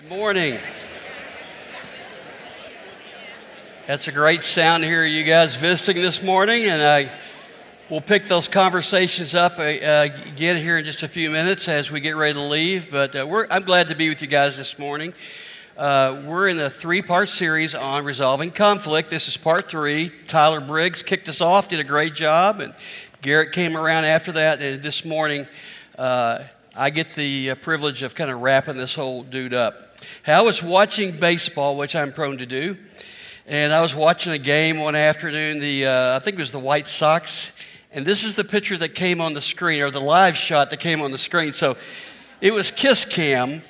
Good morning. That's a great sound to hear you guys visiting this morning, and I we'll pick those conversations up uh, again here in just a few minutes as we get ready to leave. But uh, I'm glad to be with you guys this morning. Uh, we're in a three part series on resolving conflict. This is part three. Tyler Briggs kicked us off, did a great job, and Garrett came around after that. And this morning, uh, I get the uh, privilege of kind of wrapping this whole dude up. I was watching baseball, which I'm prone to do, and I was watching a game one afternoon. The uh, I think it was the White Sox, and this is the picture that came on the screen, or the live shot that came on the screen. So it was Kiss Cam,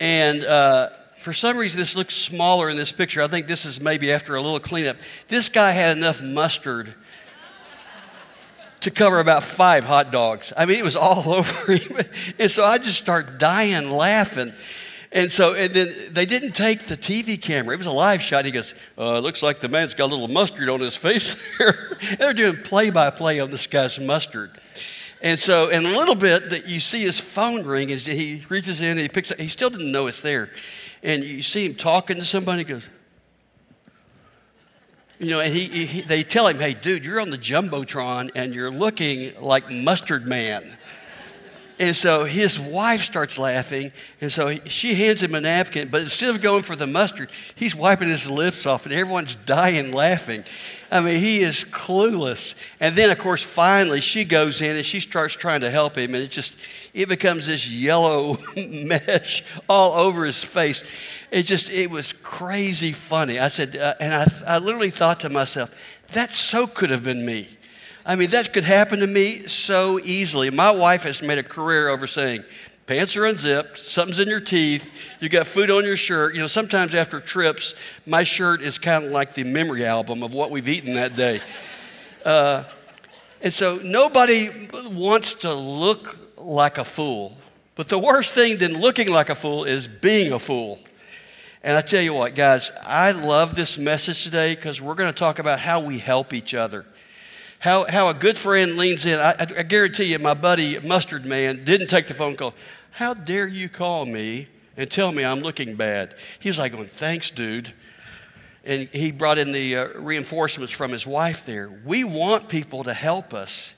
and uh, for some reason this looks smaller in this picture. I think this is maybe after a little cleanup. This guy had enough mustard to cover about five hot dogs. I mean, it was all over him. And so I just start dying laughing. And so, and then they didn't take the TV camera. It was a live shot. He goes, uh, looks like the man's got a little mustard on his face. There. They're doing play by play on this guy's mustard. And so, in a little bit, that you see his phone ring as he reaches in and he picks up. He still didn't know it's there. And you see him talking to somebody. He goes, you know, and he, he, they tell him, hey, dude, you're on the Jumbotron and you're looking like Mustard Man. And so his wife starts laughing. And so she hands him a napkin, but instead of going for the mustard, he's wiping his lips off, and everyone's dying laughing. I mean, he is clueless. And then, of course, finally, she goes in and she starts trying to help him, and it just it becomes this yellow mesh all over his face. It just it was crazy funny. I said, uh, and I, I literally thought to myself, that so could have been me. I mean, that could happen to me so easily. My wife has made a career over saying, pants are unzipped, something's in your teeth, you got food on your shirt. You know, sometimes after trips, my shirt is kind of like the memory album of what we've eaten that day. Uh, and so nobody wants to look like a fool. But the worst thing than looking like a fool is being a fool. And I tell you what, guys, I love this message today because we're going to talk about how we help each other how, how a good friend leans in. I, I guarantee you, my buddy Mustard Man didn't take the phone call. How dare you call me and tell me I'm looking bad? He was like, going, Thanks, dude. And he brought in the uh, reinforcements from his wife there. We want people to help us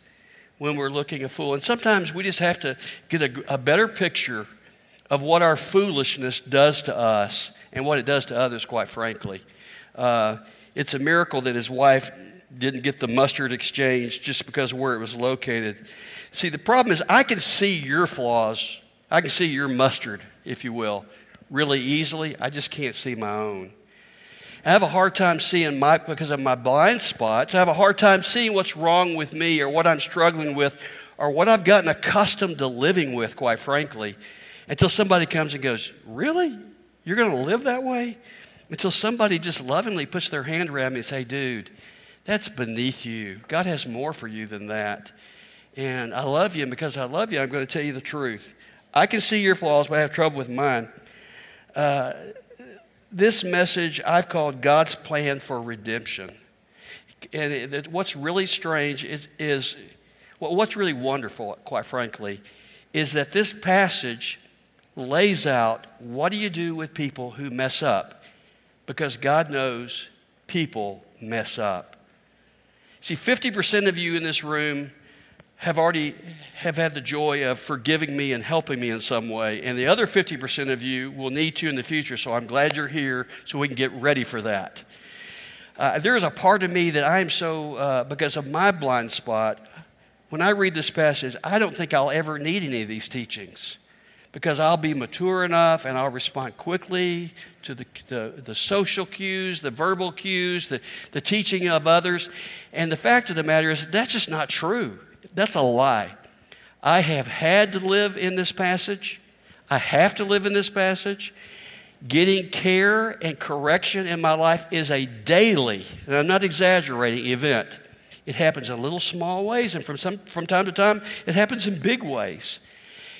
when we're looking a fool. And sometimes we just have to get a, a better picture of what our foolishness does to us and what it does to others, quite frankly. Uh, it's a miracle that his wife didn't get the mustard exchange just because of where it was located. See, the problem is I can see your flaws. I can see your mustard, if you will, really easily. I just can't see my own. I have a hard time seeing my, because of my blind spots, I have a hard time seeing what's wrong with me or what I'm struggling with or what I've gotten accustomed to living with, quite frankly, until somebody comes and goes, Really? You're going to live that way? Until somebody just lovingly puts their hand around me and say, Dude, that's beneath you. God has more for you than that. And I love you, and because I love you, I'm going to tell you the truth. I can see your flaws, but I have trouble with mine. Uh, this message I've called God's plan for redemption. And it, what's really strange is, is well, what's really wonderful, quite frankly, is that this passage lays out what do you do with people who mess up? Because God knows people mess up. See, 50% of you in this room have already have had the joy of forgiving me and helping me in some way and the other 50% of you will need to in the future so i'm glad you're here so we can get ready for that. Uh, there is a part of me that i am so uh, because of my blind spot when i read this passage i don't think i'll ever need any of these teachings because I'll be mature enough and I'll respond quickly to the, the, the, social cues, the verbal cues, the, the teaching of others. And the fact of the matter is, that's just not true. That's a lie. I have had to live in this passage. I have to live in this passage. Getting care and correction in my life is a daily, and I'm not exaggerating, event. It happens in little small ways, and from, some, from time to time, it happens in big ways.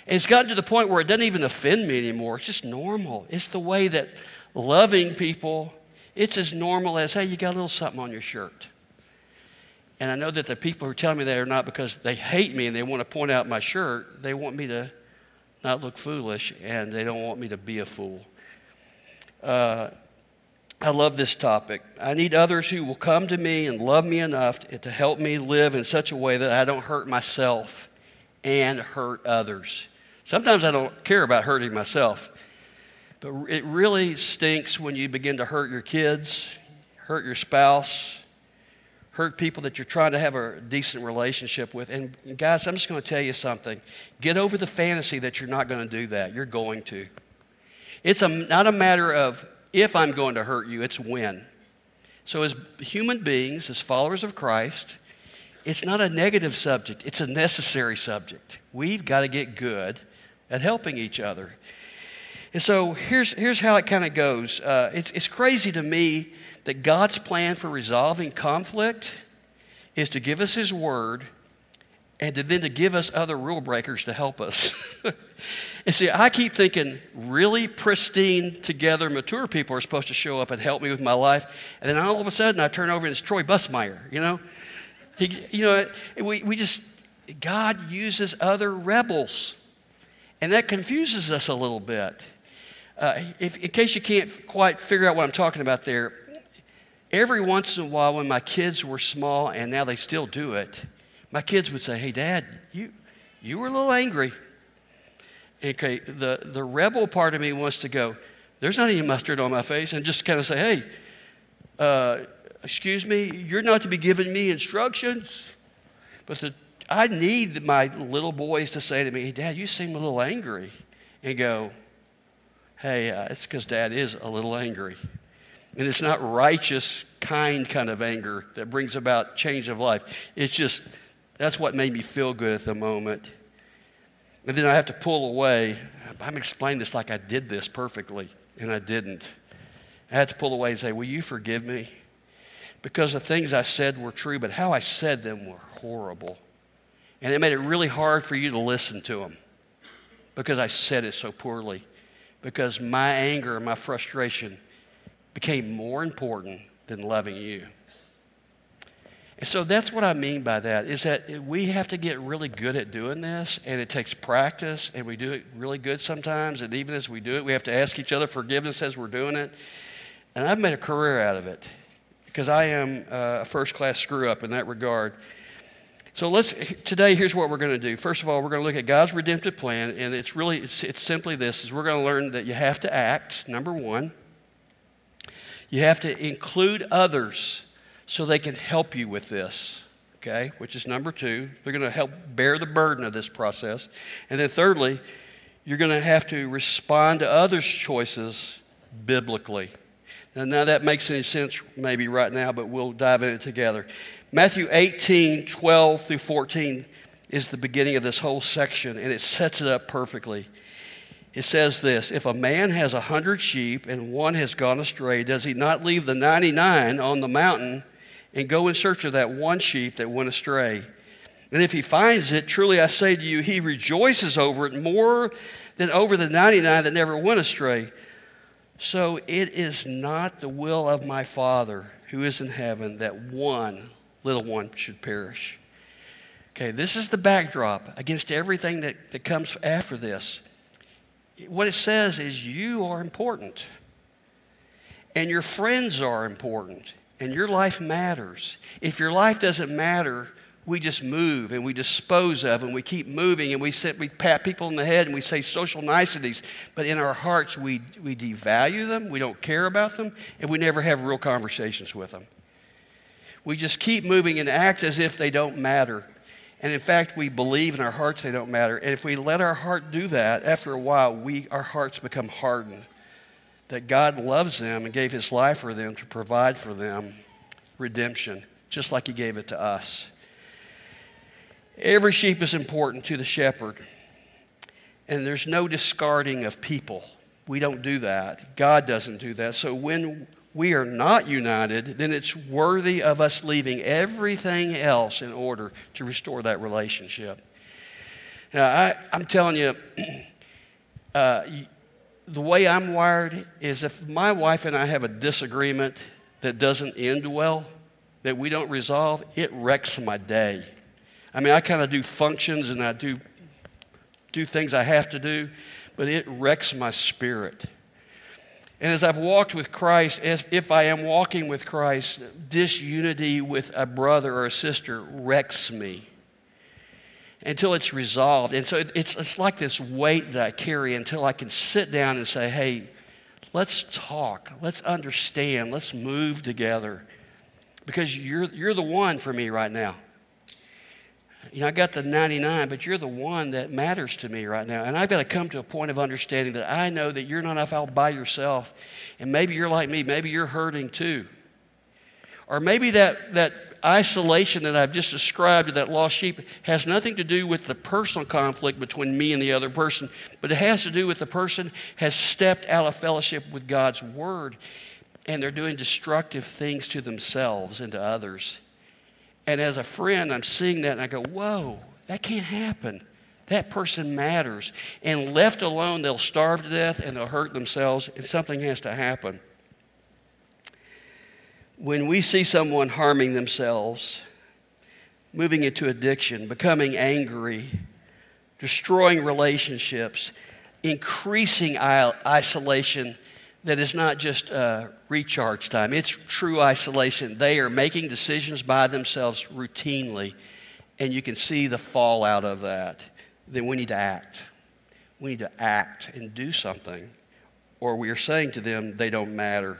And it's gotten to the point where it doesn't even offend me anymore. It's just normal. It's the way that loving people, it's as normal as, hey, you got a little something on your shirt. And I know that the people who telling me that are not because they hate me and they want to point out my shirt. They want me to not look foolish and they don't want me to be a fool. Uh, I love this topic. I need others who will come to me and love me enough to help me live in such a way that I don't hurt myself and hurt others. Sometimes I don't care about hurting myself, but it really stinks when you begin to hurt your kids, hurt your spouse, hurt people that you're trying to have a decent relationship with. And guys, I'm just going to tell you something. Get over the fantasy that you're not going to do that. You're going to. It's a, not a matter of if I'm going to hurt you, it's when. So, as human beings, as followers of Christ, it's not a negative subject, it's a necessary subject. We've got to get good at helping each other. And so, here's, here's how it kind of goes uh, it's, it's crazy to me that God's plan for resolving conflict is to give us His Word and to then to give us other rule breakers to help us. and see, I keep thinking really pristine, together, mature people are supposed to show up and help me with my life. And then all of a sudden I turn over and it's Troy Busmeyer, you know? He, you know, we, we just, God uses other rebels. And that confuses us a little bit. Uh, if, in case you can't quite figure out what I'm talking about there, every once in a while when my kids were small and now they still do it, my kids would say, Hey, Dad, you, you were a little angry. Okay, the, the rebel part of me wants to go, There's not any mustard on my face, and just kind of say, Hey, uh, excuse me, you're not to be giving me instructions. But the, I need my little boys to say to me, Dad, you seem a little angry. And go, Hey, uh, it's because Dad is a little angry. And it's not righteous, kind kind of anger that brings about change of life. It's just that's what made me feel good at the moment. And then I have to pull away. I'm explaining this like I did this perfectly, and I didn't. I had to pull away and say, Will you forgive me? Because the things I said were true, but how I said them were horrible. And it made it really hard for you to listen to them because I said it so poorly. Because my anger and my frustration became more important than loving you. And so that's what I mean by that is that we have to get really good at doing this, and it takes practice, and we do it really good sometimes. And even as we do it, we have to ask each other forgiveness as we're doing it. And I've made a career out of it because I am uh, a first class screw up in that regard. So let's today. Here's what we're going to do. First of all, we're going to look at God's redemptive plan, and it's really it's, it's simply this: is we're going to learn that you have to act. Number one, you have to include others so they can help you with this, okay, which is number two. They're going to help bear the burden of this process. And then, thirdly, you're going to have to respond to others' choices biblically. Now, now that makes any sense maybe right now, but we'll dive in it together. Matthew 18, 12 through 14 is the beginning of this whole section, and it sets it up perfectly. It says this If a man has a hundred sheep and one has gone astray, does he not leave the 99 on the mountain and go in search of that one sheep that went astray. And if he finds it, truly I say to you, he rejoices over it more than over the 99 that never went astray. So it is not the will of my Father who is in heaven that one little one should perish. Okay, this is the backdrop against everything that, that comes after this. What it says is you are important, and your friends are important, and your life matters. If your life doesn't matter, we just move and we dispose of and we keep moving and we, sit, we pat people in the head and we say social niceties, but in our hearts we, we devalue them, we don't care about them, and we never have real conversations with them. We just keep moving and act as if they don't matter. And in fact, we believe in our hearts they don't matter. And if we let our heart do that, after a while, we, our hearts become hardened that God loves them and gave his life for them to provide for them redemption, just like he gave it to us. Every sheep is important to the shepherd, and there's no discarding of people. We don't do that. God doesn't do that. So when we are not united, then it's worthy of us leaving everything else in order to restore that relationship. Now, I, am telling you, uh, the way I'm wired is if my wife and I have a disagreement that doesn't end well, that we don't resolve, it wrecks my day. I mean, I kind of do functions and I do do things I have to do, but it wrecks my spirit. And as I've walked with Christ, as if I am walking with Christ, disunity with a brother or a sister wrecks me until it's resolved. And so it's, it's like this weight that I carry until I can sit down and say, hey, let's talk, let's understand, let's move together. Because you're, you're the one for me right now. You know, I got the 99, but you're the one that matters to me right now. And I've got to come to a point of understanding that I know that you're not out by yourself. And maybe you're like me. Maybe you're hurting too. Or maybe that, that isolation that I've just described of that lost sheep has nothing to do with the personal conflict between me and the other person, but it has to do with the person has stepped out of fellowship with God's word and they're doing destructive things to themselves and to others. And as a friend, I'm seeing that and I go, whoa, that can't happen. That person matters. And left alone, they'll starve to death and they'll hurt themselves, and something has to happen. When we see someone harming themselves, moving into addiction, becoming angry, destroying relationships, increasing isolation that is not just uh, recharge time, it's true isolation. They are making decisions by themselves routinely, and you can see the fallout of that. Then we need to act. We need to act and do something, or we are saying to them they don't matter.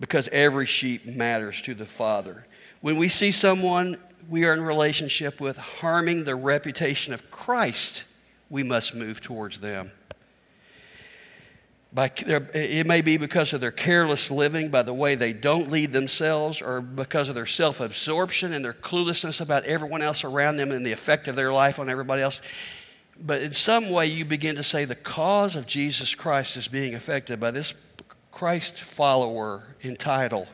Because every sheep matters to the Father. When we see someone we are in relationship with harming the reputation of Christ, we must move towards them. By, it may be because of their careless living, by the way they don't lead themselves, or because of their self absorption and their cluelessness about everyone else around them and the effect of their life on everybody else. But in some way, you begin to say the cause of Jesus Christ is being affected by this Christ follower in title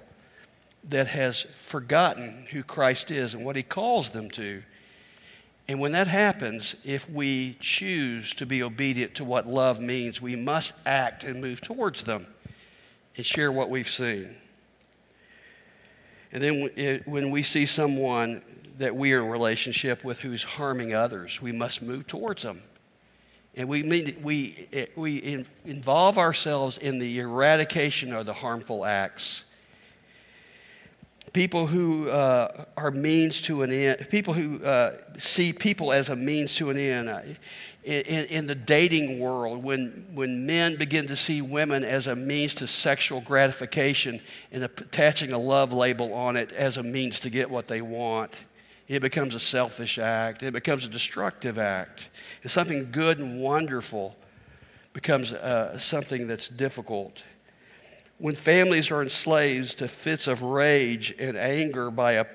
that has forgotten who Christ is and what he calls them to. And when that happens, if we choose to be obedient to what love means, we must act and move towards them and share what we've seen. And then when we see someone that we are in relationship with who's harming others, we must move towards them. And we, mean, we, we involve ourselves in the eradication of the harmful acts people who uh, are means to an end, people who uh, see people as a means to an end. Uh, in, in, the dating world, when, when men begin to see women as a means to sexual gratification and attaching a love label on it as a means to get what they want, it becomes a selfish act. It becomes a destructive act. And something good and wonderful becomes uh, something that's difficult when families are enslaved to fits of rage and anger by a,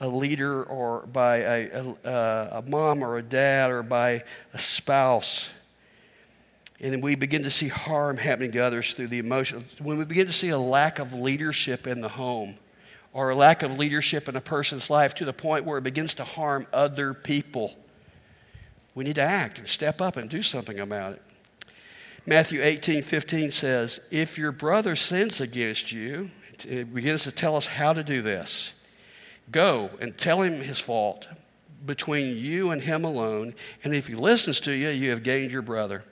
a leader or by a, a, uh, a mom or a dad or by a spouse, and we begin to see harm happening to others through the emotions, when we begin to see a lack of leadership in the home or a lack of leadership in a person's life to the point where it begins to harm other people, we need to act and step up and do something about it. Matthew 18 15 says, If your brother sins against you, it begins to tell us how to do this. Go and tell him his fault between you and him alone, and if he listens to you, you have gained your brother.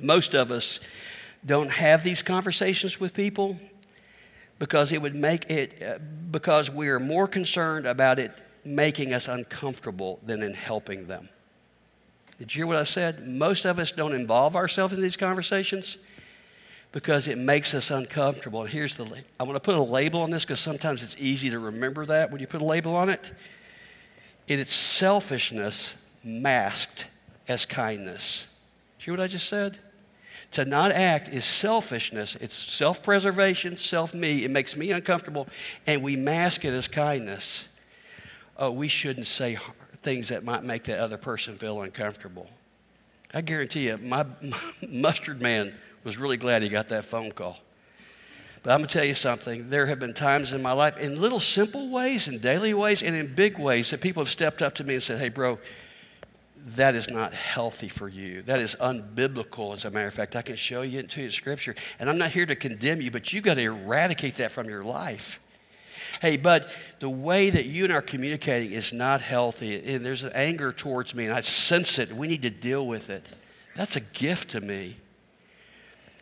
Most of us don't have these conversations with people because it would make it, uh, because we are more concerned about it making us uncomfortable than in helping them. Did you hear what I said? Most of us don't involve ourselves in these conversations because it makes us uncomfortable. And here's the I want to put a label on this because sometimes it's easy to remember that when you put a label on it. It, it's selfishness masked as kindness. Hear what I just said? To not act is selfishness. It's self preservation, self me. It makes me uncomfortable, and we mask it as kindness. Oh, we shouldn't say things that might make that other person feel uncomfortable. I guarantee you, my, mustard man was really glad he got that phone call. But I'm going to tell you something. There have been times in my life, in little simple ways, in daily ways, and in big ways, that people have stepped up to me and said, Hey, bro, that is not healthy for you. That is unbiblical, as a matter of fact. I can show you into your Scripture. And I'm not here to condemn you, but you've got to eradicate that from your life. Hey, but the way that you and I are communicating is not healthy, and there's an anger towards me, and I sense it, we need to deal with it. That's a gift to me.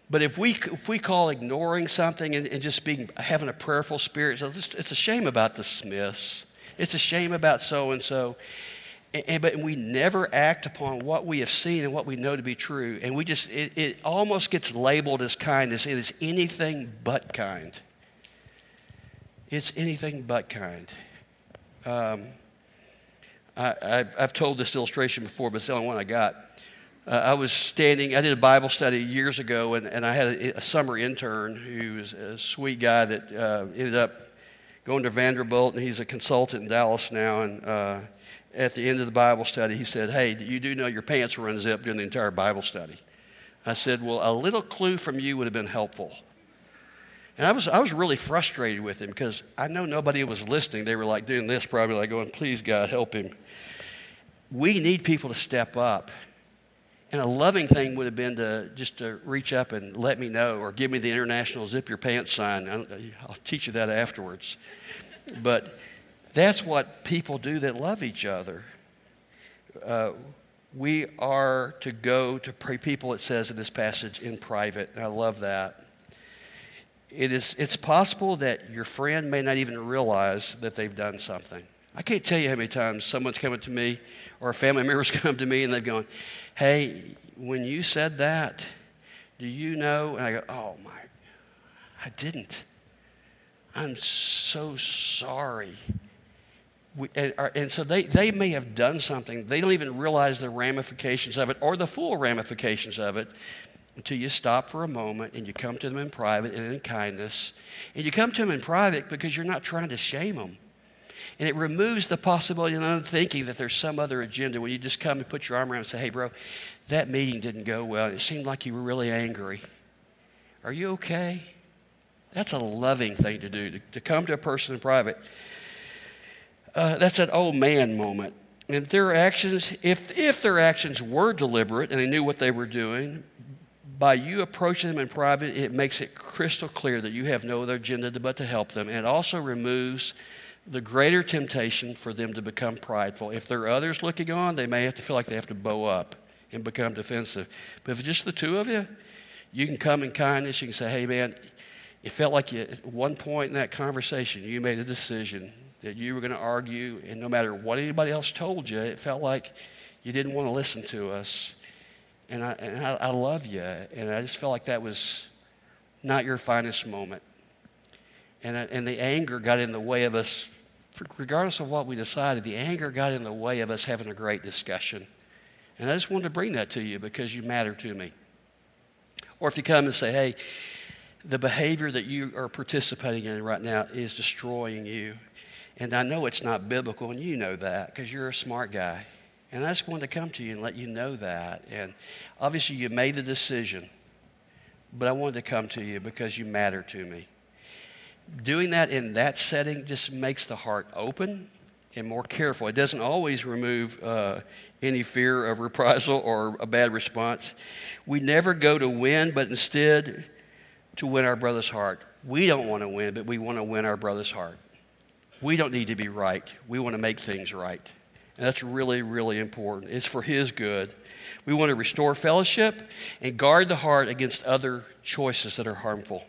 But if we, if we call ignoring something and, and just being, having a prayerful spirit, it's a shame about the Smiths. It's a shame about so and so. But we never act upon what we have seen and what we know to be true. And we just, it, it almost gets labeled as kindness. It is anything but kind. It's anything but kind. Um, I, have told this illustration before, but it's the only one I got. Uh, I was standing, I did a Bible study years ago, and, and I had a, a summer intern who was a sweet guy that uh, ended up going to Vanderbilt, and he's a consultant in Dallas now. And uh, at the end of the Bible study, he said, Hey, you do know your pants were unzipped during the entire Bible study. I said, Well, a little clue from you would have been helpful. And I was, I was really frustrated with him because I know nobody was listening. They were like doing this, probably like going, Please, God, help him. We need people to step up and a loving thing would have been to just to reach up and let me know or give me the international zip your pants sign. I'll teach you that afterwards. But that's what people do that love each other. Uh, we are to go to pray people, it says in this passage, in private. And I love that. It is, it's possible that your friend may not even realize that they've done something. I can't tell you how many times someone's coming to me or a family member's come to me and they've gone, Hey, when you said that, do you know? And I go, Oh my, I didn't. I'm so sorry. We, and, uh, and, so they, they may have done something. They don't even realize the ramifications of it or the full ramifications of it until you stop for a moment and you come to them in private and in kindness. And you come to them in private because you're not trying to shame them. And it removes the possibility of them thinking that there's some other agenda when you just come and put your arm around and say, hey, bro, that meeting didn't go well. It seemed like you were really angry. Are you okay? That's a loving thing to do, to, to come to a person in private. Uh, that's an old man moment. And their actions, if, if their actions were deliberate and they knew what they were doing, by you approaching them in private, it makes it crystal clear that you have no other agenda but to help them. And it also removes the greater temptation for them to become prideful. If there are others looking on, they may have to feel like they have to bow up and become defensive. But if it's just the two of you, you can come in kindness. You can say, hey, man, it felt like you, at one point in that conversation, you made a decision that you were going to argue, and no matter what anybody else told you, it felt like you didn't want to listen to us. And I, and I, I love you. And I just felt like that was not your finest moment. And, and the anger got in the way of us regardless of what we decided, the anger got in the way of us having a great discussion. And I just wanted to bring that to you because you matter to me. Or if you come and say, hey, the behavior that you are participating in right now is destroying you. And I know it's not biblical, and you know that because you're a smart guy. And I just wanted to come to you and let you know that. And obviously, you made the decision, but I wanted to come to you because you matter to me doing that in that setting just makes the heart open and more careful. It doesn't always remove uh, any fear of reprisal or a bad response. We never go to win, but instead to win our brother's heart. We don't want to win, but we want to win our brother's heart. We don't need to be right. We want to make things right. And that's really, really important. It's for his good. We want to restore fellowship and guard the heart against other choices that are harmful.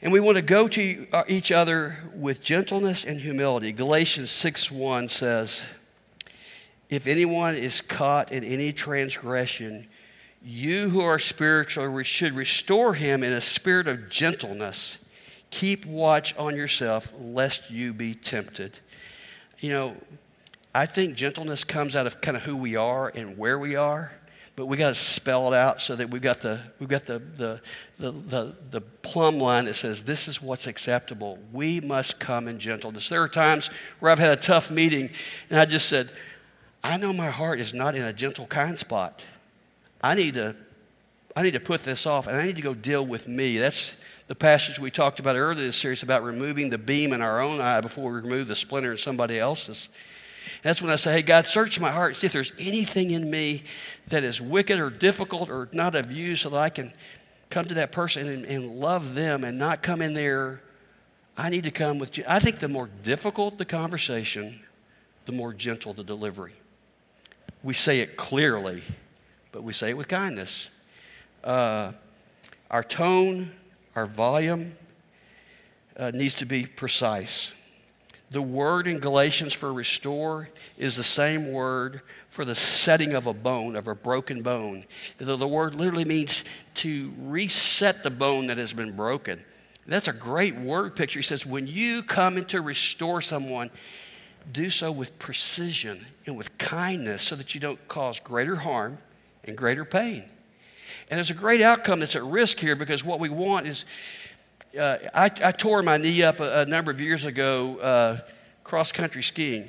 And we want to go to each other with gentleness and humility. Galatians 6 1 says, If anyone is caught in any transgression, you who are spiritual should restore him in a spirit of gentleness. Keep watch on yourself, lest you be tempted. You know, I think gentleness comes out of kind of who we are and where we are but we got to spell it out so that we've got the we've got the, the the, the the plumb line that says this is what's acceptable. We must come in gentleness. There are times where I've had a tough meeting and I just said, I know my heart is not in a gentle kind spot. I need to I need to put this off and I need to go deal with me. That's the passage we talked about earlier in this series about removing the beam in our own eye before we remove the splinter in somebody else's. That's when I say, Hey, God, search my heart, see if there's anything in me that is wicked or difficult or not of you so that I can come to that person and, and love them and not come in there. I need to come with. I think the more difficult the conversation, the more gentle the delivery. We say it clearly, but we say it with kindness. Uh, Our tone, our volume uh, needs to be precise. The word in Galatians for restore is the same word for the setting of a bone, of a broken bone. The, the word literally means to reset the bone that has been broken. That's a great word picture. He says, when you come in to restore someone, do so with precision and with kindness so that you don't cause greater harm and greater pain. And there's a great outcome that's at risk here because what we want is uh, I, I, tore my knee up a, a number of years ago uh, cross country skiing.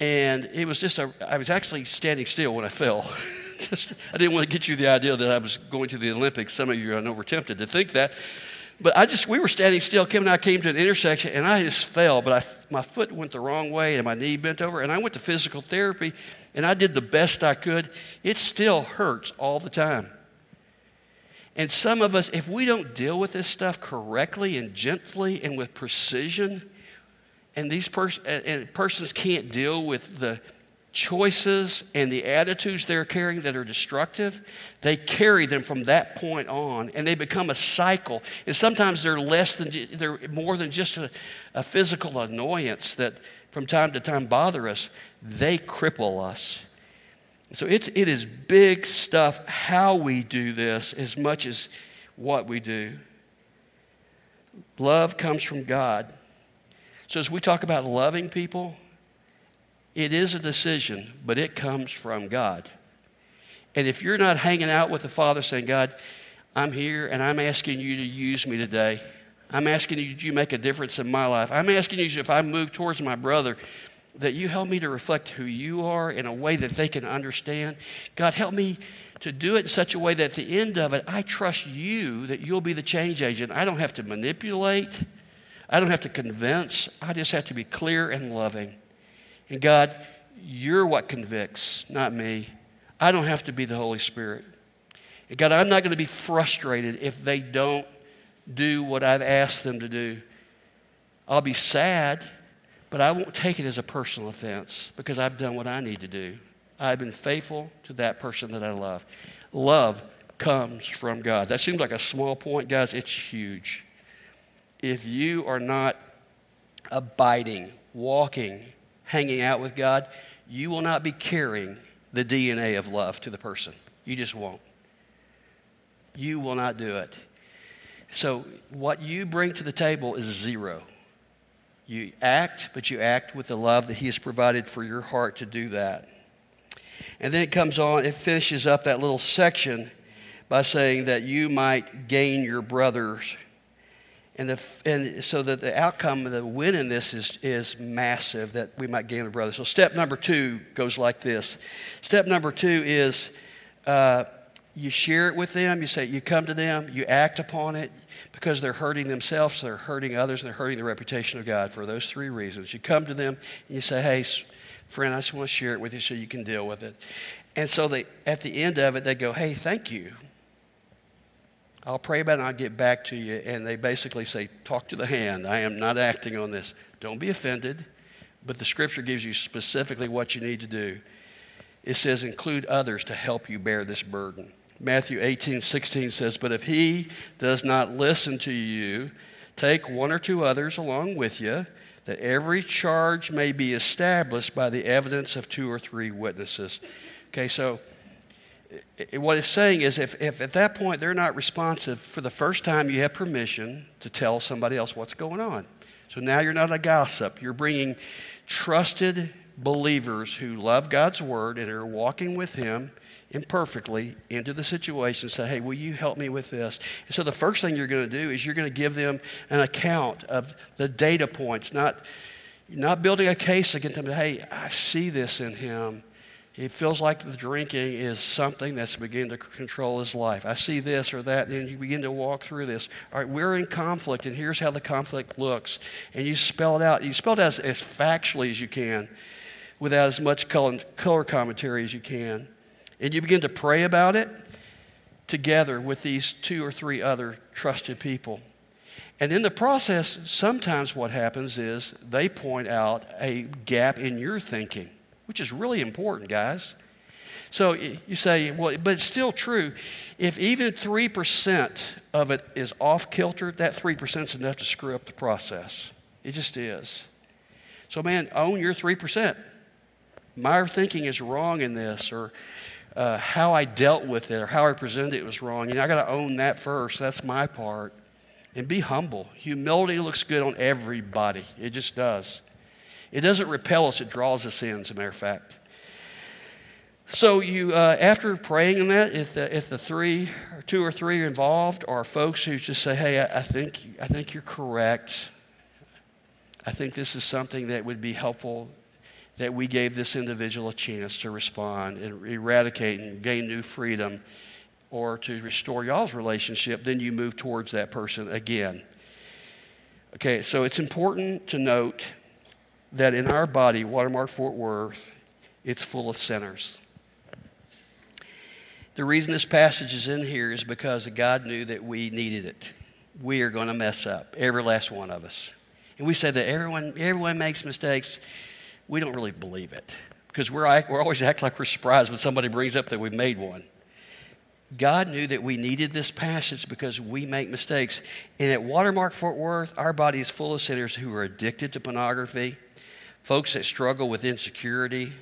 And it was just a, I was actually standing still when I fell. just, I didn't want to get you the idea that I was going to the Olympics. Some of you I know were tempted to think that. But I just, we were standing still. Kim and I came to an intersection and I just fell, but I, my foot went the wrong way and my knee bent over. And I went to physical therapy and I did the best I could. It still hurts all the time. And some of us, if we don't deal with this stuff correctly and gently and with precision, and these pers- and persons can't deal with the choices and the attitudes they're carrying that are destructive, they carry them from that point on and they become a cycle. And sometimes they're less than, they're more than just a, a physical annoyance that from time to time bother us. They cripple us. So it's, it is big stuff how we do this as much as what we do. Love comes from God. So as we talk about loving people, it is a decision, but it comes from God. And if you're not hanging out with the Father saying, God, I'm here and I'm asking you to use me today. I'm asking you to make a difference in my life. I'm asking you if I move towards my brother, that you help me to reflect who you are in a way that they can understand. God, help me to do it in such a way that at the end of it, I trust you that you'll be the change agent. I don't have to manipulate, I don't have to convince, I just have to be clear and loving. And God, you're what convicts, not me. I don't have to be the Holy Spirit. And God, I'm not going to be frustrated if they don't do what I've asked them to do. I'll be sad but I won't take it as a personal offense because I've done what I need to do. I've been faithful to that person that I love. Love comes from God. That seems like a small point, guys. It's huge. If you are not abiding, walking, hanging out with God, you will not be carrying the DNA of love to the person. You just won't. You will not do it. So, what you bring to the table is zero. You act, but you act with the love that He has provided for your heart to do that. And then it comes on, it finishes up that little section by saying that you might gain your brothers. And, the, and so that the outcome of the win in this is, is massive, that we might gain our brothers. So step number two goes like this. Step number two is uh, you share it with them, you say, you come to them, you act upon it, because they're hurting themselves, they're hurting others, and they're hurting the reputation of God for those three reasons. You come to them and you say, Hey, friend, I just want to share it with you so you can deal with it. And so they, at the end of it, they go, Hey, thank you. I'll pray about it and I'll get back to you. And they basically say, Talk to the hand. I am not acting on this. Don't be offended, but the scripture gives you specifically what you need to do. It says, Include others to help you bear this burden. Matthew 18, 16 says, But if he does not listen to you, take one or two others along with you, that every charge may be established by the evidence of two or three witnesses. Okay, so what it's saying is if, if at that point they're not responsive, for the first time you have permission to tell somebody else what's going on. So now you're not a gossip. You're bringing trusted believers who love God's word and are walking with Him imperfectly into the situation say, hey, will you help me with this? And so the first thing you're going to do is you're going to give them an account of the data points, not, not building a case against them. Hey, I see this in him. It feels like the drinking is something that's beginning to control his life. I see this or that, and you begin to walk through this. All right, we're in conflict, and here's how the conflict looks. And you spell it out. You spell it out as, as factually as you can, without as much color, color commentary as you can and you begin to pray about it together with these two or three other trusted people. And in the process, sometimes what happens is they point out a gap in your thinking, which is really important, guys. So you say, well, but it's still true. If even 3% of it is off kilter, that 3% is enough to screw up the process. It just is. So, man, own your 3%. My thinking is wrong in this, or uh, how I dealt with it, or how I presented it was wrong. You know, I got to own that first. That's my part. And be humble. Humility looks good on everybody, it just does. It doesn't repel us, it draws us in, as a matter of fact. So you, uh, after praying in that, if the, if the three, or two or three are involved, are folks who just say, "Hey, I, I think I think you're correct. I think this is something that would be helpful that we gave this individual a chance to respond and eradicate and gain new freedom or to restore y'all's relationship, then you move towards that person again. Okay, so it's important to note that in our body, Watermark Fort Worth, it's full of sinners. The reason this passage is in here is because God knew that we needed it. We are going to mess up, every last one of us. And we say that everyone, everyone makes mistakes. We don't really believe it because we're, we're always act like we're surprised when somebody brings up that we've made one. God knew that we needed this passage because we make mistakes. And at Watermark Fort Worth, our body is full of sinners who are addicted to pornography, folks that struggle with insecurity,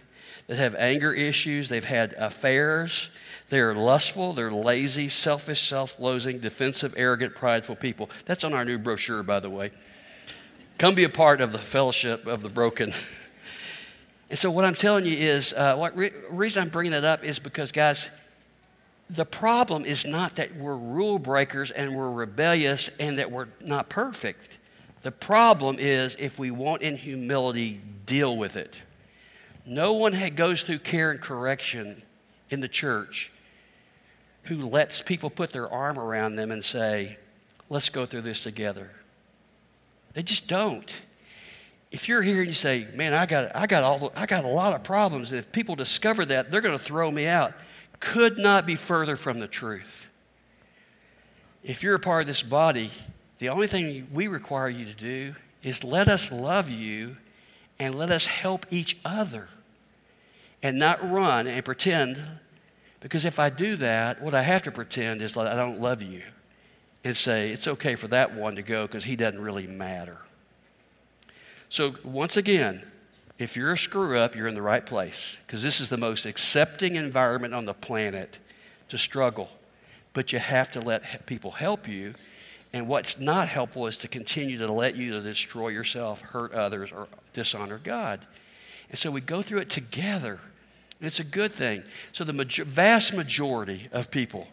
that have anger issues, they've had affairs, they're lustful, they're lazy, selfish, self loathing, defensive, arrogant, prideful people. That's on our new brochure, by the way. Come be a part of the fellowship of the broken. And so, what I'm telling you is, uh, what re- reason I'm bringing that up is because, guys, the problem is not that we're rule breakers and we're rebellious and that we're not perfect. The problem is if we won't, in humility, deal with it. No one goes through care and correction in the church who lets people put their arm around them and say, let's go through this together. They just don't. If you're here and you say, man, I got, I got, all, I got a lot of problems, and if people discover that, they're going to throw me out, could not be further from the truth. If you're a part of this body, the only thing we require you to do is let us love you and let us help each other and not run and pretend because if I do that, what I have to pretend is that I don't love you and say, it's okay for that one to go because he doesn't really matter. So, once again, if you're a screw up, you're in the right place because this is the most accepting environment on the planet to struggle. But you have to let people help you. And what's not helpful is to continue to let you to destroy yourself, hurt others, or dishonor God. And so we go through it together. It's a good thing. So the major- vast majority of people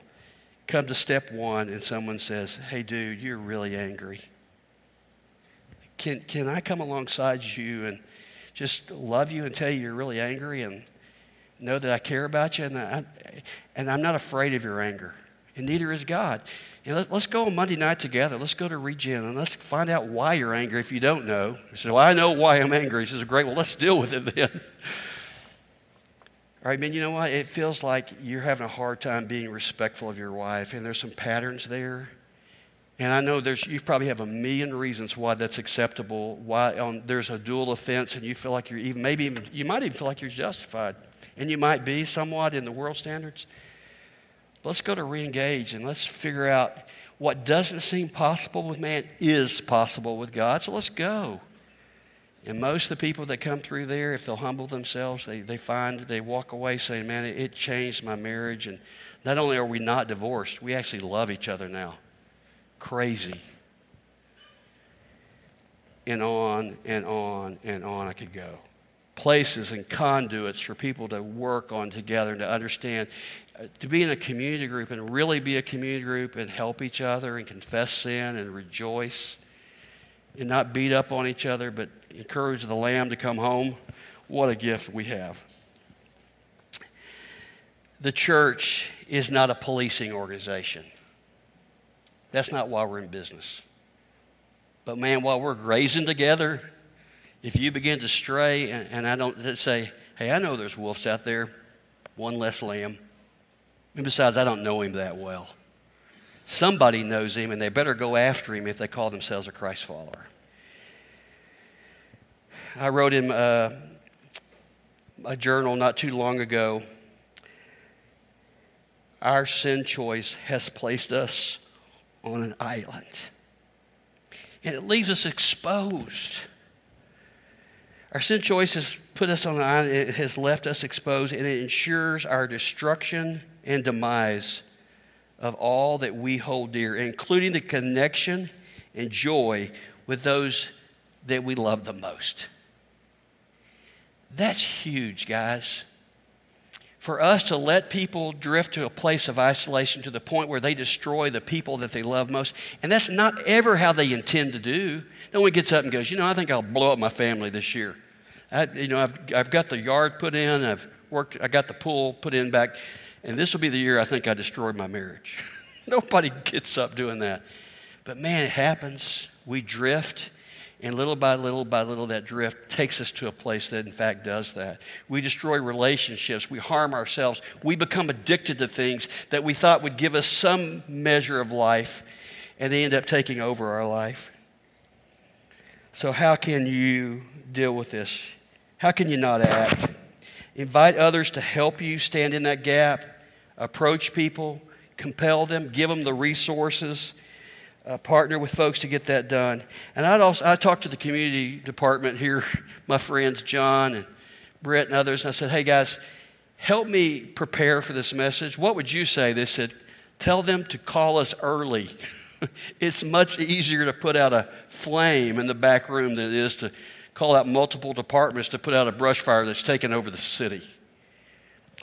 come to step one and someone says, Hey, dude, you're really angry. Can, can I come alongside you and just love you and tell you you're really angry and know that I care about you? And, I, and I'm not afraid of your anger. And neither is God. And let, us go on Monday night together. Let's go to Regen and let's find out why you're angry if you don't know. He said, Well, I know why I'm angry. He says, Great, well, let's deal with it then. All right, man, you know what? It feels like you're having a hard time being respectful of your wife, and there's some patterns there. And I know there's, you probably have a million reasons why that's acceptable, why on, there's a dual offense, and you feel like you're even, maybe even, you might even feel like you're justified. And you might be somewhat in the world standards. Let's go to reengage and let's figure out what doesn't seem possible with man is possible with God. So let's go. And most of the people that come through there, if they'll humble themselves, they, they find, they walk away saying, Man, it, it changed my marriage. And not only are we not divorced, we actually love each other now. Crazy. And on and on and on I could go. Places and conduits for people to work on together and to understand. Uh, to be in a community group and really be a community group and help each other and confess sin and rejoice and not beat up on each other, but encourage the lamb to come home. What a gift we have. The church is not a policing organization. That's not why we're in business. But man, while we're grazing together, if you begin to stray, and, and I don't say, hey, I know there's wolves out there, one less lamb. And besides, I don't know him that well. Somebody knows him, and they better go after him if they call themselves a Christ follower. I wrote him uh, a journal not too long ago our sin choice has placed us on an island. And it leaves us exposed. Our sin choice has put us on an island, it has left us exposed, and it ensures our destruction and demise of all that we hold dear, including the connection and joy with those that we love the most. That's huge, guys. For us to let people drift to a place of isolation to the point where they destroy the people that they love most, and that's not ever how they intend to do. No one gets up and goes, You know, I think I'll blow up my family this year. I, you know, I've, I've got the yard put in, I've worked, I got the pool put in back, and this will be the year I think I destroyed my marriage. Nobody gets up doing that. But man, it happens. We drift. And little by little by little, that drift takes us to a place that, in fact, does that. We destroy relationships. We harm ourselves. We become addicted to things that we thought would give us some measure of life, and they end up taking over our life. So, how can you deal with this? How can you not act? Invite others to help you stand in that gap, approach people, compel them, give them the resources uh, partner with folks to get that done. And I'd also I talked to the community department here, my friends John and Brett and others, and I said, "Hey guys, help me prepare for this message. What would you say?" They said, "Tell them to call us early." it's much easier to put out a flame in the back room than it is to call out multiple departments to put out a brush fire that's taken over the city.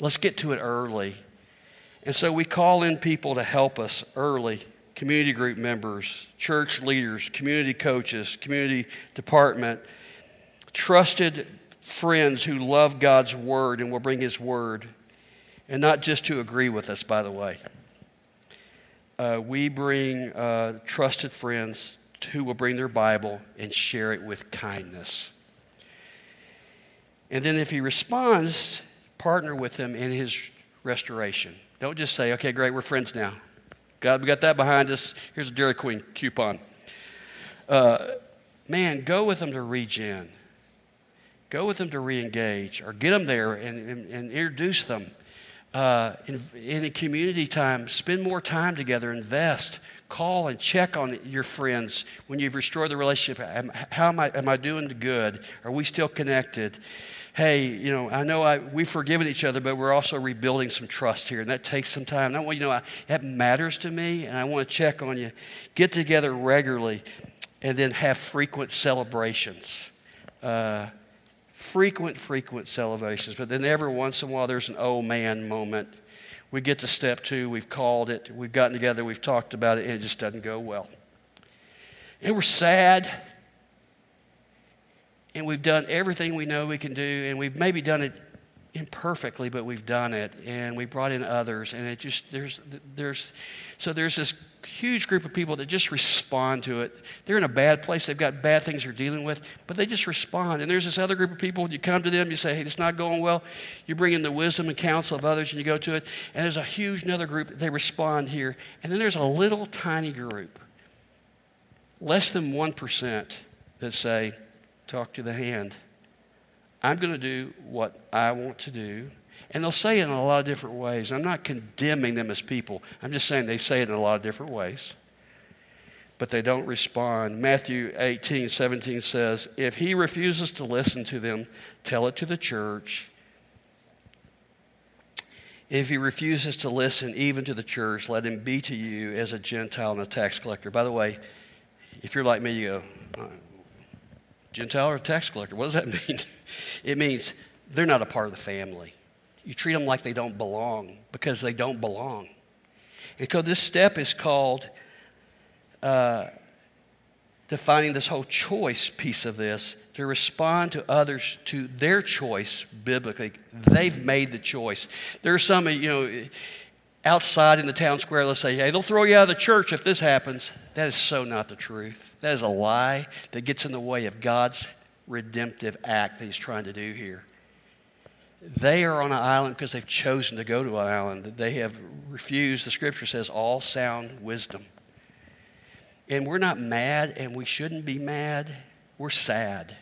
Let's get to it early. And so we call in people to help us early community group members, church leaders, community coaches, community department, trusted friends who love God's word and will bring his word, and not just to agree with us, by the way. Uh, we bring uh, trusted friends who will bring their Bible and share it with kindness. And then if he responds, partner with him in his restoration. Don't just say, okay, great, we're friends now. God, we got that behind us. Here's a Dairy Queen coupon. Uh, man, go with them to regen. Go with them to re-engage, or get them there and, and, and introduce them. Uh, in, in a community time, spend more time together, invest, call and check on your friends when you've restored the relationship. How am I, am I doing good? Are we still connected? Hey, you know, I know I, we've forgiven each other, but we're also rebuilding some trust here, and that takes some time. And I want you know I, that matters to me, and I want to check on you. Get together regularly, and then have frequent celebrations. Uh, frequent, frequent celebrations. But then every once in a while, there's an oh man moment. We get to step two, we've called it, we've gotten together, we've talked about it, and it just doesn't go well. And we're sad and we've done everything we know we can do, and we've maybe done it imperfectly, but we've done it, and we brought in others, and it just there's there's so there's this huge group of people that just respond to it. They're in a bad place; they've got bad things they're dealing with, but they just respond. And there's this other group of people. You come to them, you say, "Hey, it's not going well." You bring in the wisdom and counsel of others, and you go to it. And there's a huge another group. They respond here, and then there's a little tiny group, less than one percent, that say talk to the hand. I'm going to do what I want to do. And they'll say it in a lot of different ways. I'm not condemning them as people. I'm just saying they say it in a lot of different ways. But they don't respond. Matthew 18, 17 says, If he refuses to listen to them, tell it to the church. If he refuses to listen even to the church, let him be to you as a Gentile and a tax collector. By the way, if you're like me, you go, uh, Gentile or tax collector. What does that mean? it means they're not a part of the family. You treat them like they don't belong because they don't belong. And so this step is called uh, defining this whole choice piece of this to respond to others to their choice biblically. They've made the choice. There are some, you know, outside in the town square, let's say, hey, they'll throw you out of the church if this happens. That is so not the truth. That is a lie that gets in the way of God's redemptive act that He's trying to do here. They are on an island because they've chosen to go to an island. They have refused, the scripture says, all sound wisdom. And we're not mad, and we shouldn't be mad. We're sad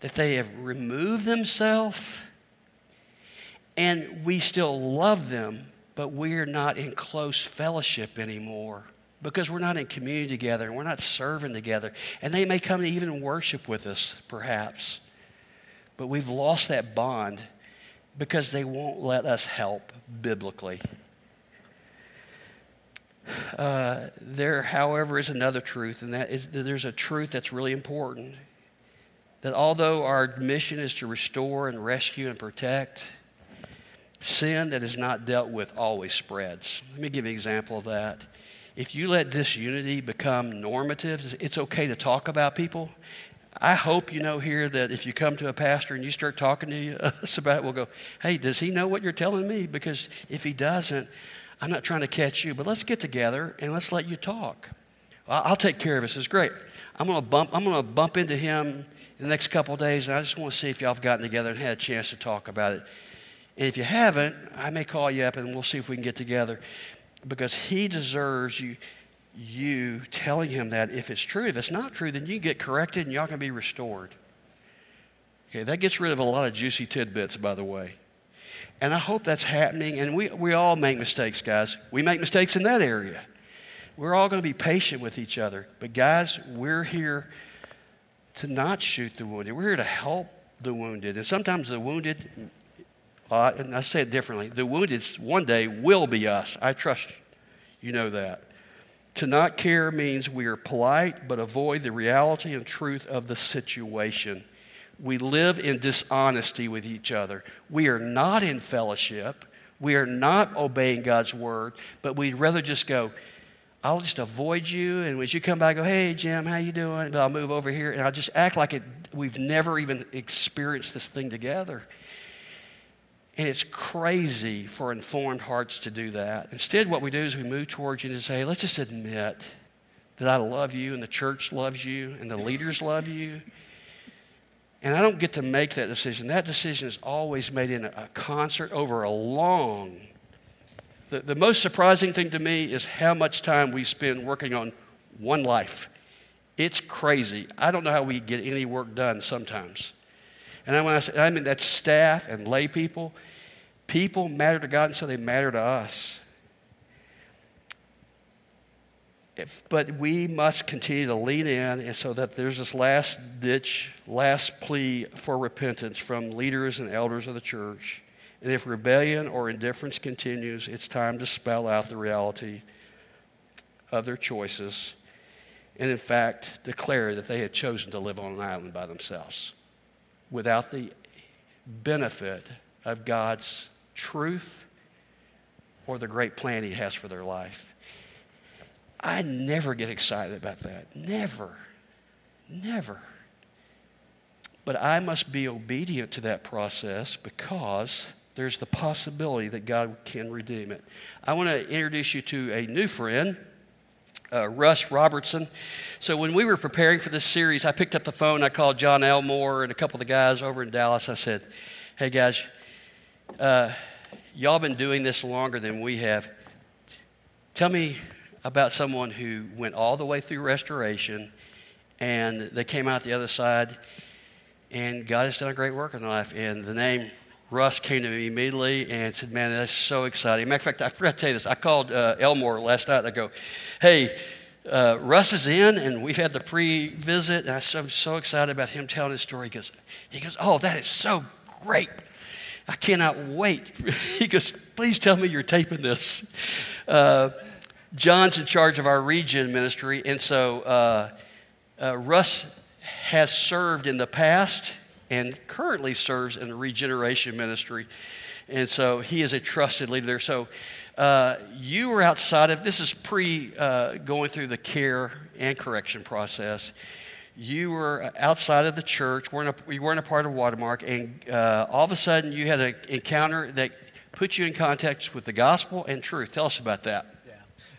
that they have removed themselves, and we still love them but we're not in close fellowship anymore because we're not in community together and we're not serving together. And they may come to even worship with us, perhaps. But we've lost that bond because they won't let us help biblically. Uh, there, however, is another truth, and that is that there's a truth that's really important. That although our mission is to restore and rescue and protect, sin that is not dealt with always spreads. Let me give you an example of that. If you let disunity become normative, it's okay to talk about people. I hope you know here that if you come to a pastor and you start talking to us about it, we'll go, hey, does he know what you're telling me? Because if he doesn't, I'm not trying to catch you, but let's get together and let's let you talk. I'll take care of this. It's great. I'm going to bump. I'm going to bump into him in the next couple days, and I just want to see if y'all have gotten together and had a chance to talk about it. And if you haven't, I may call you up and we'll see if we can get together, because he deserves you. You telling him that if it's true, if it's not true, then you get corrected and y'all can be restored. Okay, that gets rid of a lot of juicy tidbits, by the way. And I hope that's happening. And we, we all make mistakes, guys. We make mistakes in that area. We're all going to be patient with each other. But, guys, we're here to not shoot the wounded. We're here to help the wounded. And sometimes the wounded, uh, and I say it differently, the wounded one day will be us. I trust you know that. To not care means we are polite but avoid the reality and truth of the situation. We live in dishonesty with each other. We are not in fellowship. We are not obeying God's word, but we'd rather just go, I'll just avoid you, and when you come back, go, hey, Jim, how you doing? But I'll move over here, and I'll just act like it, we've never even experienced this thing together. And it's crazy for informed hearts to do that. Instead, what we do is we move towards you and say, let's just admit that I love you, and the church loves you, and the leaders love you, and I don't get to make that decision. That decision is always made in a concert over a long. The, the most surprising thing to me is how much time we spend working on one life. It's crazy. I don't know how we get any work done sometimes. And when I say, I mean that's staff and lay people. People matter to God, and so they matter to us. If, but we must continue to lean in, and so that there's this last ditch, last plea for repentance from leaders and elders of the church. And if rebellion or indifference continues, it's time to spell out the reality of their choices, and in fact, declare that they had chosen to live on an island by themselves without the benefit of God's truth or the great plan He has for their life. I never get excited about that. Never. Never. But I must be obedient to that process because there's the possibility that God can redeem it. I want to introduce you to a new friend. Uh, Russ Robertson. So, when we were preparing for this series, I picked up the phone. I called John Elmore and a couple of the guys over in Dallas. I said, Hey, guys, uh, y'all been doing this longer than we have. Tell me about someone who went all the way through restoration and they came out the other side and God has done a great work in their life. And the name Russ came to me immediately and said, Man, that's so exciting. Matter of fact, I forgot to tell you this. I called uh, Elmore last night. I go, Hey, uh, Russ is in, and we've had the pre visit. And I'm so excited about him telling his story. He goes, he goes, Oh, that is so great. I cannot wait. he goes, Please tell me you're taping this. Uh, John's in charge of our regen ministry, and so uh, uh, Russ has served in the past and currently serves in the regeneration ministry. And so he is a trusted leader there. So uh, you were outside of this is pre uh, going through the care and correction process. You were outside of the church, weren't a, you weren't a part of Watermark, and uh, all of a sudden you had an encounter that put you in contact with the gospel and truth. Tell us about that.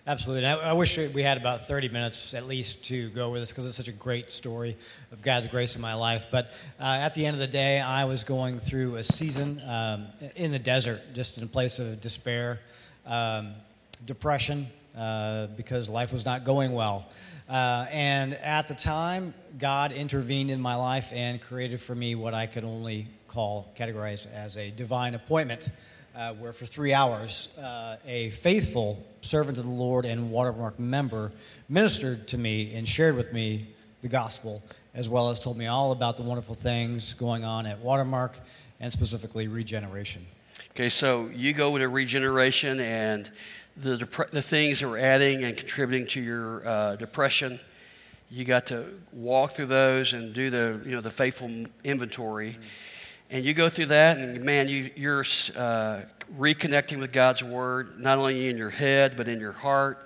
Absolutely. I, I, wish we had about 30 minutes at least to go with this because it's such a great story of God's grace in my life. But uh, at the end of the day, I was going through a season um, in the desert, just in a place of despair, um, depression, uh, because life was not going well. Uh, and at the time, God intervened in my life and created for me what I could only call, categorize as a divine appointment. Uh, where for three hours uh, a faithful servant of the Lord and Watermark member ministered to me and shared with me the gospel, as well as told me all about the wonderful things going on at Watermark and specifically regeneration. Okay, so you go to regeneration and the, dep- the things that were adding and contributing to your uh, depression, you got to walk through those and do the, you know, the faithful inventory. Mm-hmm. And you go through that, and man, you, you're uh, reconnecting with God's Word, not only in your head, but in your heart.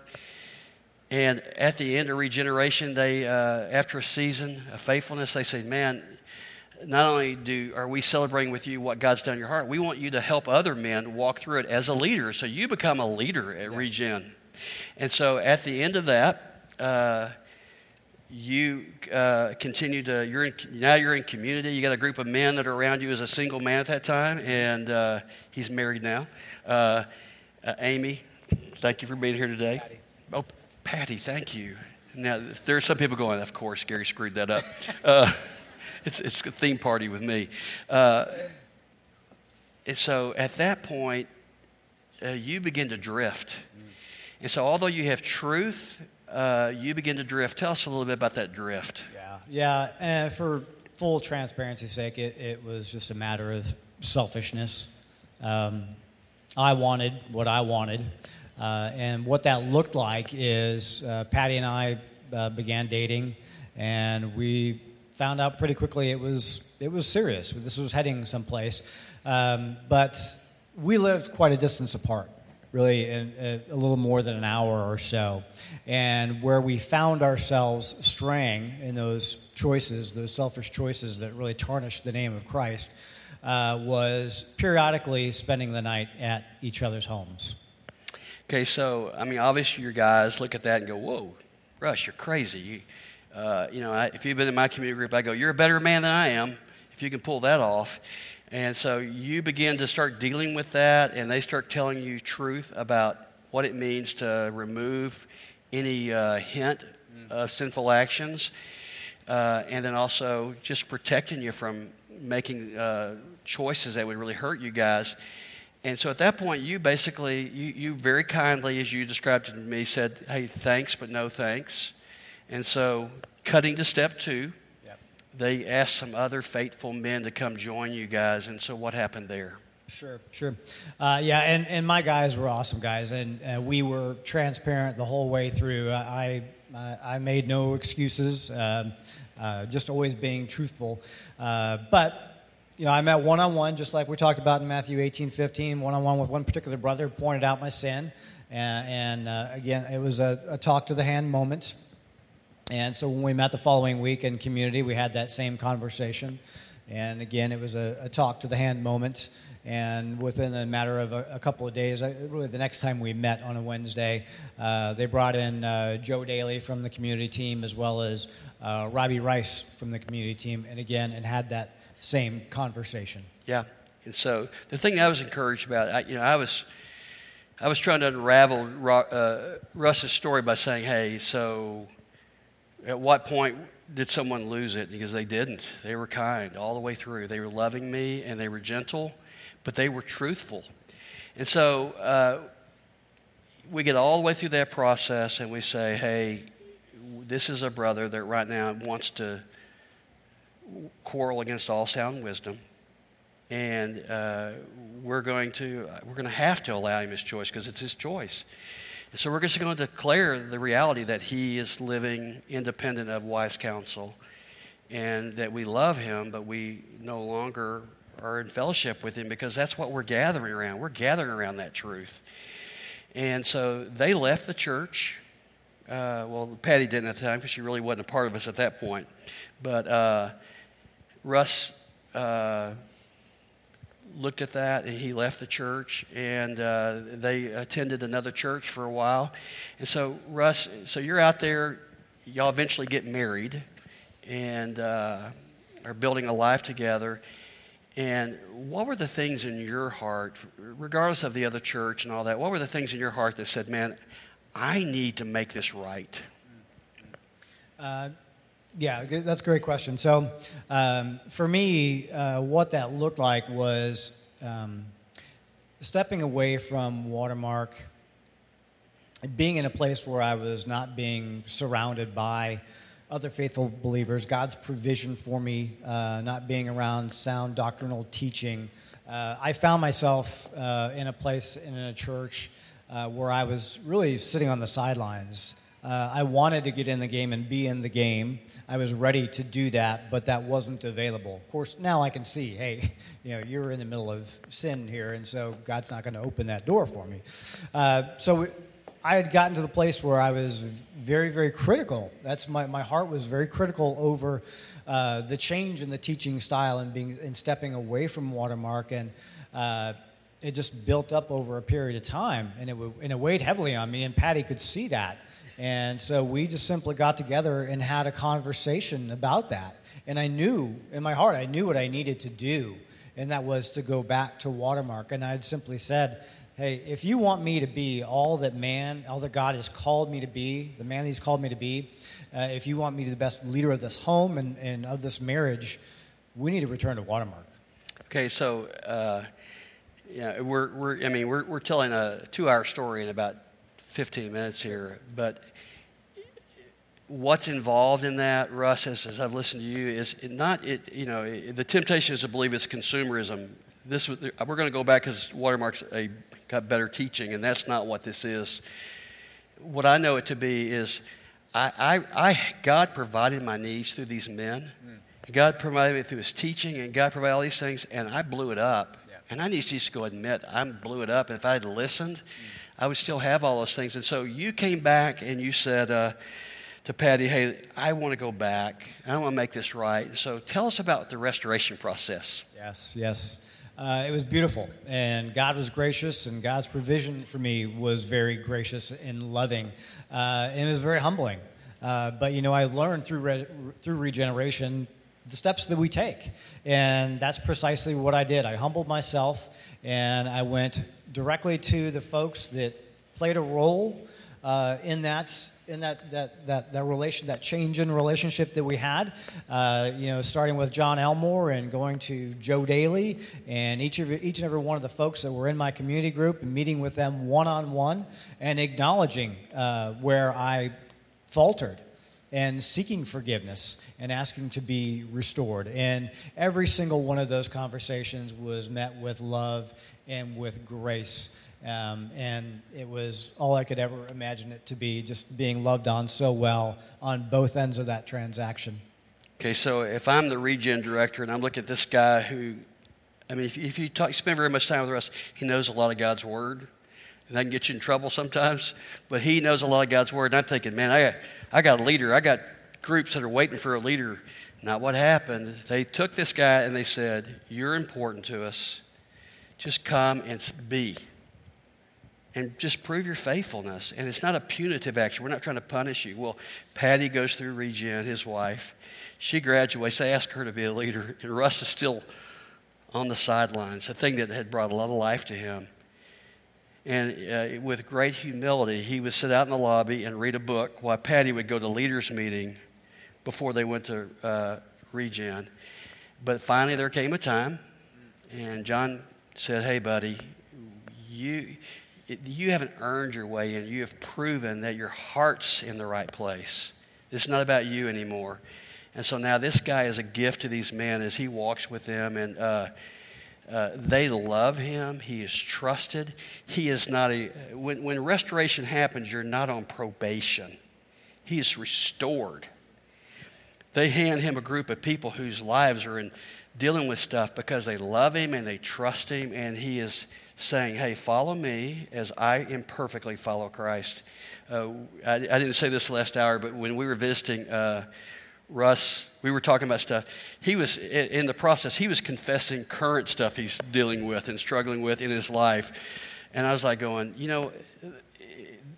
And at the end of regeneration, they, uh, after a season of faithfulness, they say, Man, not only do are we celebrating with you what God's done in your heart, we want you to help other men walk through it as a leader. So you become a leader at yes. Regen. And so at the end of that, uh, you uh, continue to you're in, now you're in community. You got a group of men that are around you as a single man at that time, and uh, he's married now. Uh, uh, Amy, thank you for being here today. Patty. Oh, Patty, thank you. Now there are some people going, of course, Gary screwed that up. Uh, it's, it's a theme party with me. Uh, and so at that point, uh, you begin to drift. And so, although you have truth, uh, you begin to drift. Tell us a little bit about that drift. Yeah, yeah. And for full transparency's sake, it, it was just a matter of selfishness. Um, I wanted what I wanted. Uh, and what that looked like is uh, Patty and I uh, began dating, and we found out pretty quickly it was it was serious. This was heading someplace, um, but we lived quite a distance apart, really, in a little more than an hour or so, and where we found ourselves straying in those choices, those selfish choices that really tarnished the name of Christ, uh, was periodically spending the night at each other's homes. Okay, so I mean, obviously, your guys look at that and go, "Whoa, Russ, you're crazy." You, uh, you know, I, if you've been in my community group, I go, You're a better man than I am if you can pull that off. And so you begin to start dealing with that, and they start telling you truth about what it means to remove any uh, hint of sinful actions, uh, and then also just protecting you from making uh, choices that would really hurt you guys. And so at that point, you basically, you, you very kindly, as you described it to me, said, Hey, thanks, but no thanks. And so, cutting to step two. They asked some other faithful men to come join you guys. And so, what happened there? Sure, sure. Uh, yeah, and, and my guys were awesome guys, and uh, we were transparent the whole way through. I, I, I made no excuses, um, uh, just always being truthful. Uh, but, you know, I met one on one, just like we talked about in Matthew 18 15, one on one with one particular brother, pointed out my sin. And, and uh, again, it was a, a talk to the hand moment. And so when we met the following week in community, we had that same conversation. And again, it was a, a talk to the hand moment. And within a matter of a, a couple of days, really the next time we met on a Wednesday, uh, they brought in uh, Joe Daly from the community team as well as uh, Robbie Rice from the community team, and again, and had that same conversation. Yeah. And so the thing I was encouraged about, I, you know, I was. I was trying to unravel uh, Russ's story by saying, "Hey, so at what point did someone lose it? Because they didn't. They were kind all the way through. They were loving me and they were gentle, but they were truthful. And so uh, we get all the way through that process and we say, hey, this is a brother that right now wants to quarrel against all sound wisdom. And uh, we're going to we're going to have to allow him his choice because it's his choice. So we're just going to declare the reality that he is living independent of wise counsel and that we love him, but we no longer are in fellowship with him because that's what we're gathering around. We're gathering around that truth. And so they left the church. Uh, well, Patty didn't at the time because she really wasn't a part of us at that point. But uh, Russ. Uh, looked at that and he left the church and uh, they attended another church for a while. And so, Russ, so you're out there, y'all eventually get married and uh, are building a life together. And what were the things in your heart, regardless of the other church and all that, what were the things in your heart that said, man, I need to make this right? Uh, yeah, that's a great question. So, um, for me, uh, what that looked like was um, stepping away from Watermark, being in a place where I was not being surrounded by other faithful believers, God's provision for me, uh, not being around sound doctrinal teaching, uh, I found myself uh, in a place in a church uh, where I was really sitting on the sidelines. Uh, I wanted to get in the game and be in the game. I was ready to do that, but that wasn't available. Of course, now I can see, hey, you know, you're in the middle of sin here, and so God's not going to open that door for me. Uh, so I had gotten to the place where I was very, very critical. That's my, my heart was very critical over uh, the change in the teaching style and being and stepping away from Watermark, and uh, it just built up over a period of time, and it, and it weighed heavily on me. And Patty could see that, and so we just simply got together and had a conversation about that. And I knew in my heart, I knew what I needed to do, and that was to go back to Watermark. And I had simply said hey, if you want me to be all that man, all that God has called me to be, the man that He's called me to be, uh, if you want me to be the best leader of this home and, and of this marriage, we need to return to Watermark. Okay, so uh, yeah, we're, we're I mean we're, we're telling a two-hour story in about 15 minutes here, but what's involved in that, Russ, as, as I've listened to you, is not it. You know, it, the temptation is to believe it's consumerism. This we're going to go back because Watermark's a got better teaching, and that's not what this is. What I know it to be is I, I, I God provided my needs through these men. Mm. God provided it through his teaching, and God provided all these things, and I blew it up. Yeah. And I need to just go admit I blew it up. And if I had listened, mm. I would still have all those things. And so you came back and you said uh, to Patty, hey, I want to go back. I want to make this right. So tell us about the restoration process. Yes, yes. Uh, it was beautiful, and God was gracious, and God's provision for me was very gracious and loving, uh, and it was very humbling. Uh, but you know, I learned through re- through regeneration the steps that we take, and that's precisely what I did. I humbled myself, and I went directly to the folks that played a role uh, in that in that, that, that, that relation, that change in relationship that we had, uh, you know, starting with John Elmore and going to Joe Daly and each, of, each and every one of the folks that were in my community group and meeting with them one on one and acknowledging uh, where I faltered and seeking forgiveness and asking to be restored. And every single one of those conversations was met with love and with grace. Um, and it was all I could ever imagine it to be, just being loved on so well on both ends of that transaction. Okay, so if I'm the regen director and I'm looking at this guy who, I mean, if, if you talk, spend very much time with us, he knows a lot of God's word, and that can get you in trouble sometimes, but he knows a lot of God's word. And I'm thinking, man, I, I got a leader, I got groups that are waiting for a leader. Not what happened. They took this guy and they said, You're important to us. Just come and be and just prove your faithfulness. And it's not a punitive action. We're not trying to punish you. Well, Patty goes through Regen, his wife. She graduates. They ask her to be a leader. And Russ is still on the sidelines, a thing that had brought a lot of life to him. And uh, with great humility, he would sit out in the lobby and read a book while Patty would go to leaders' meeting before they went to uh, Regen. But finally, there came a time, and John said, Hey, buddy, you you haven't earned your way in. You have proven that your heart's in the right place. It's not about you anymore. And so now this guy is a gift to these men as he walks with them, and uh, uh, they love him. He is trusted. He is not a. When, when restoration happens, you're not on probation. He is restored. They hand him a group of people whose lives are in dealing with stuff because they love him and they trust him, and he is saying, Hey, follow me as I imperfectly follow Christ. Uh, I, I, didn't say this last hour, but when we were visiting uh, Russ, we were talking about stuff. He was, in the process, he was confessing current stuff he's dealing with and struggling with in his life. And I was like, going, you know,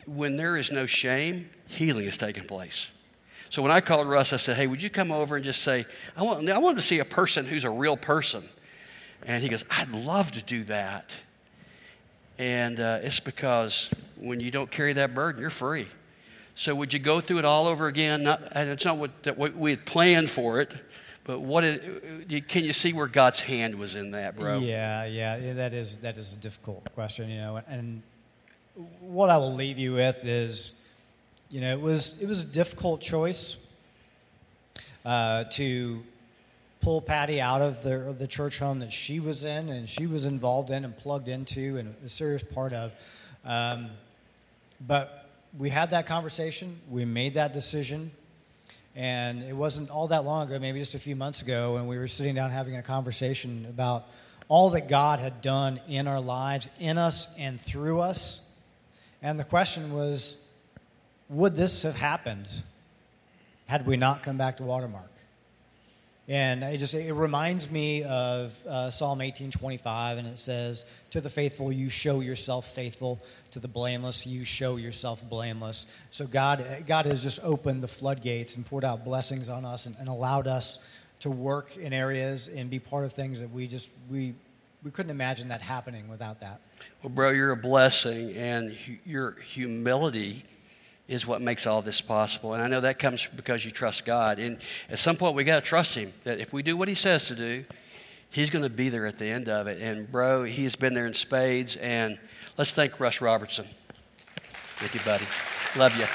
when there is no shame, healing is taking place. So when I called Russ, I said, hey, would you come over and just say, I want, I want to see a person who's a real person. And he goes, I'd love to do that. And uh, it's because when you don't carry that burden, you're free. So would you go through it all over again? Not, and it's not what, what we had planned for it, But what is, can you see where God's hand was in that, bro? Yeah, yeah, yeah, that is that is a difficult question, you know. And what I will leave you with is, you know, it was it was a difficult choice uh, to pull Patty out of the the church home that she was in and she was involved in and plugged into and a serious part of. Um, but we had that conversation. We made that decision. And it wasn't all that long ago, maybe just a few months ago, when we were sitting down having a conversation about all that God had done in our lives, in us and through us. And the question was would this have happened had we not come back to Watermark? And it just it reminds me of uh, Psalm 18:25, and it says, "To the faithful you show yourself faithful; to the blameless you show yourself blameless." So God, God has just opened the floodgates and poured out blessings on us, and, and allowed us to work in areas and be part of things that we just we we couldn't imagine that happening without that. Well, bro, you're a blessing, and hu- your humility is what makes all this possible. And I know that comes because you trust God. And at some point, we got to trust Him that if we do what He says to do, He's going to be there at the end of it. And, bro, He's been there in spades. And let's thank Russ Robertson. Thank you, buddy. Love you.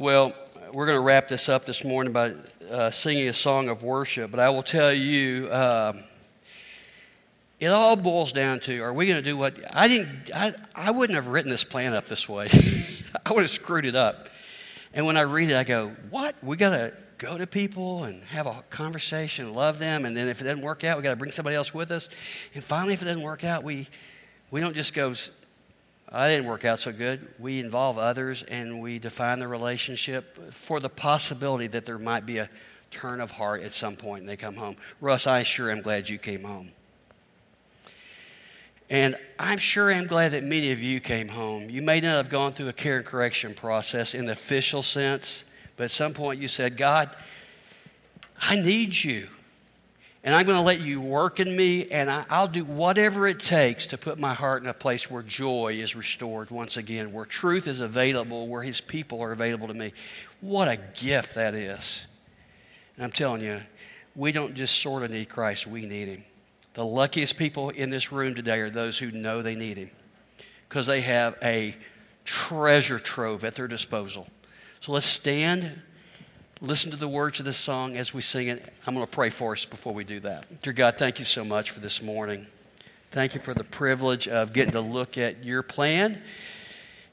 Well, we're going to wrap this up this morning by uh, singing a song of worship. But I will tell you. Uh, it all boils down to are we going to do what I didn't I, I wouldn't have written this plan up this way. I would have screwed it up. And when I read it, I go, what? We got to go to people and have a conversation, love them, and then if it doesn't work out, we got to bring somebody else with us. And finally, if it doesn't work out, we we don't just go, I didn't work out so good. We involve others and we define the relationship for the possibility that there might be a turn of heart at some point and they come home. Russ, I sure am glad you came home. And I'm sure I'm glad that many of you came home. You may not have gone through a care and correction process in the official sense, but at some point you said, God, I need you. And I'm going to let you work in me, and I, will do whatever it takes to put my heart in a place where joy is restored once again, where truth is available, where His people are available to me. What a gift that is. And I'm telling you, we don't just sort of need Christ, we need Him. The luckiest people in this room today are those who know they need Him because they have a treasure trove at their disposal. So let's stand, listen to the words of this song as we sing it. I'm going to pray for us before we do that. Dear God, thank you so much for this morning. Thank you for the privilege of getting to look at your plan.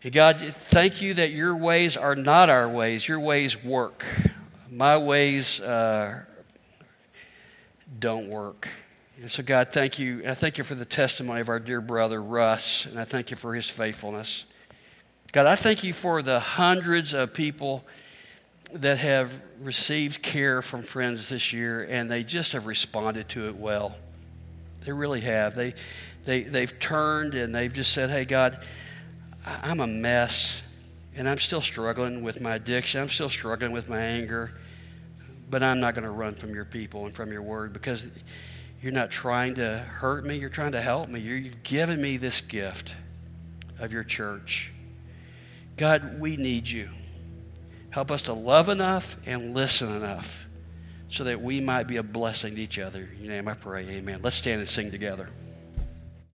And God, thank you that your ways are not our ways, your ways work. My ways uh, don't work. And so, God, thank you. I thank you for the testimony of our dear brother Russ, and I thank you for his faithfulness. God, I thank you for the hundreds of people that have received care from friends this year, and they just have responded to it well. They really have. They, they, they've turned and they've just said, Hey, God, I'm a mess, and I'm still struggling with my addiction. I'm still struggling with my anger, but I'm not going to run from your people and from your word because you're not trying to hurt me, you're trying to help me. You're giving me this gift of your church. God, we need you. Help us to love enough and listen enough so that we might be a blessing to each other. In your name I pray, amen. Let's stand and sing together.